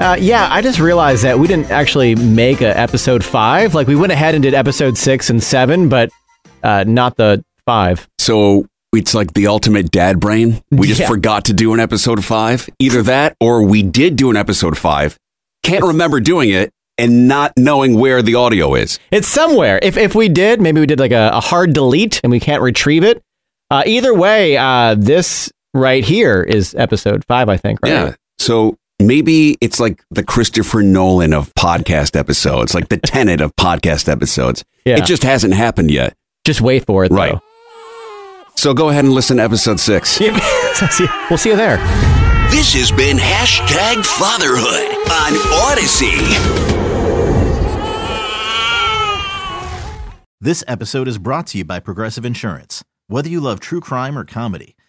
Uh, yeah, I just realized that we didn't actually make a episode five. Like, we went ahead and did episode six and seven, but uh, not the five. So it's like the ultimate dad brain. We just Yeah. forgot to do an episode five. Either that or we did do an episode five, can't remember doing it, and not knowing where the audio is. It's somewhere. If, if we did, maybe we did like a, a hard delete and we can't retrieve it. Uh, either way, uh, this right here is episode five, I think, right? Yeah. So maybe it's like the Christopher Nolan of podcast episodes, like the tenet of podcast episodes. Yeah. It just hasn't happened yet. Just wait for it, Right. though. So go ahead and listen to episode six. We'll see you there. This has been hashtag fatherhood on Odyssey. This episode is brought to you by Progressive Insurance. Whether you love true crime or comedy,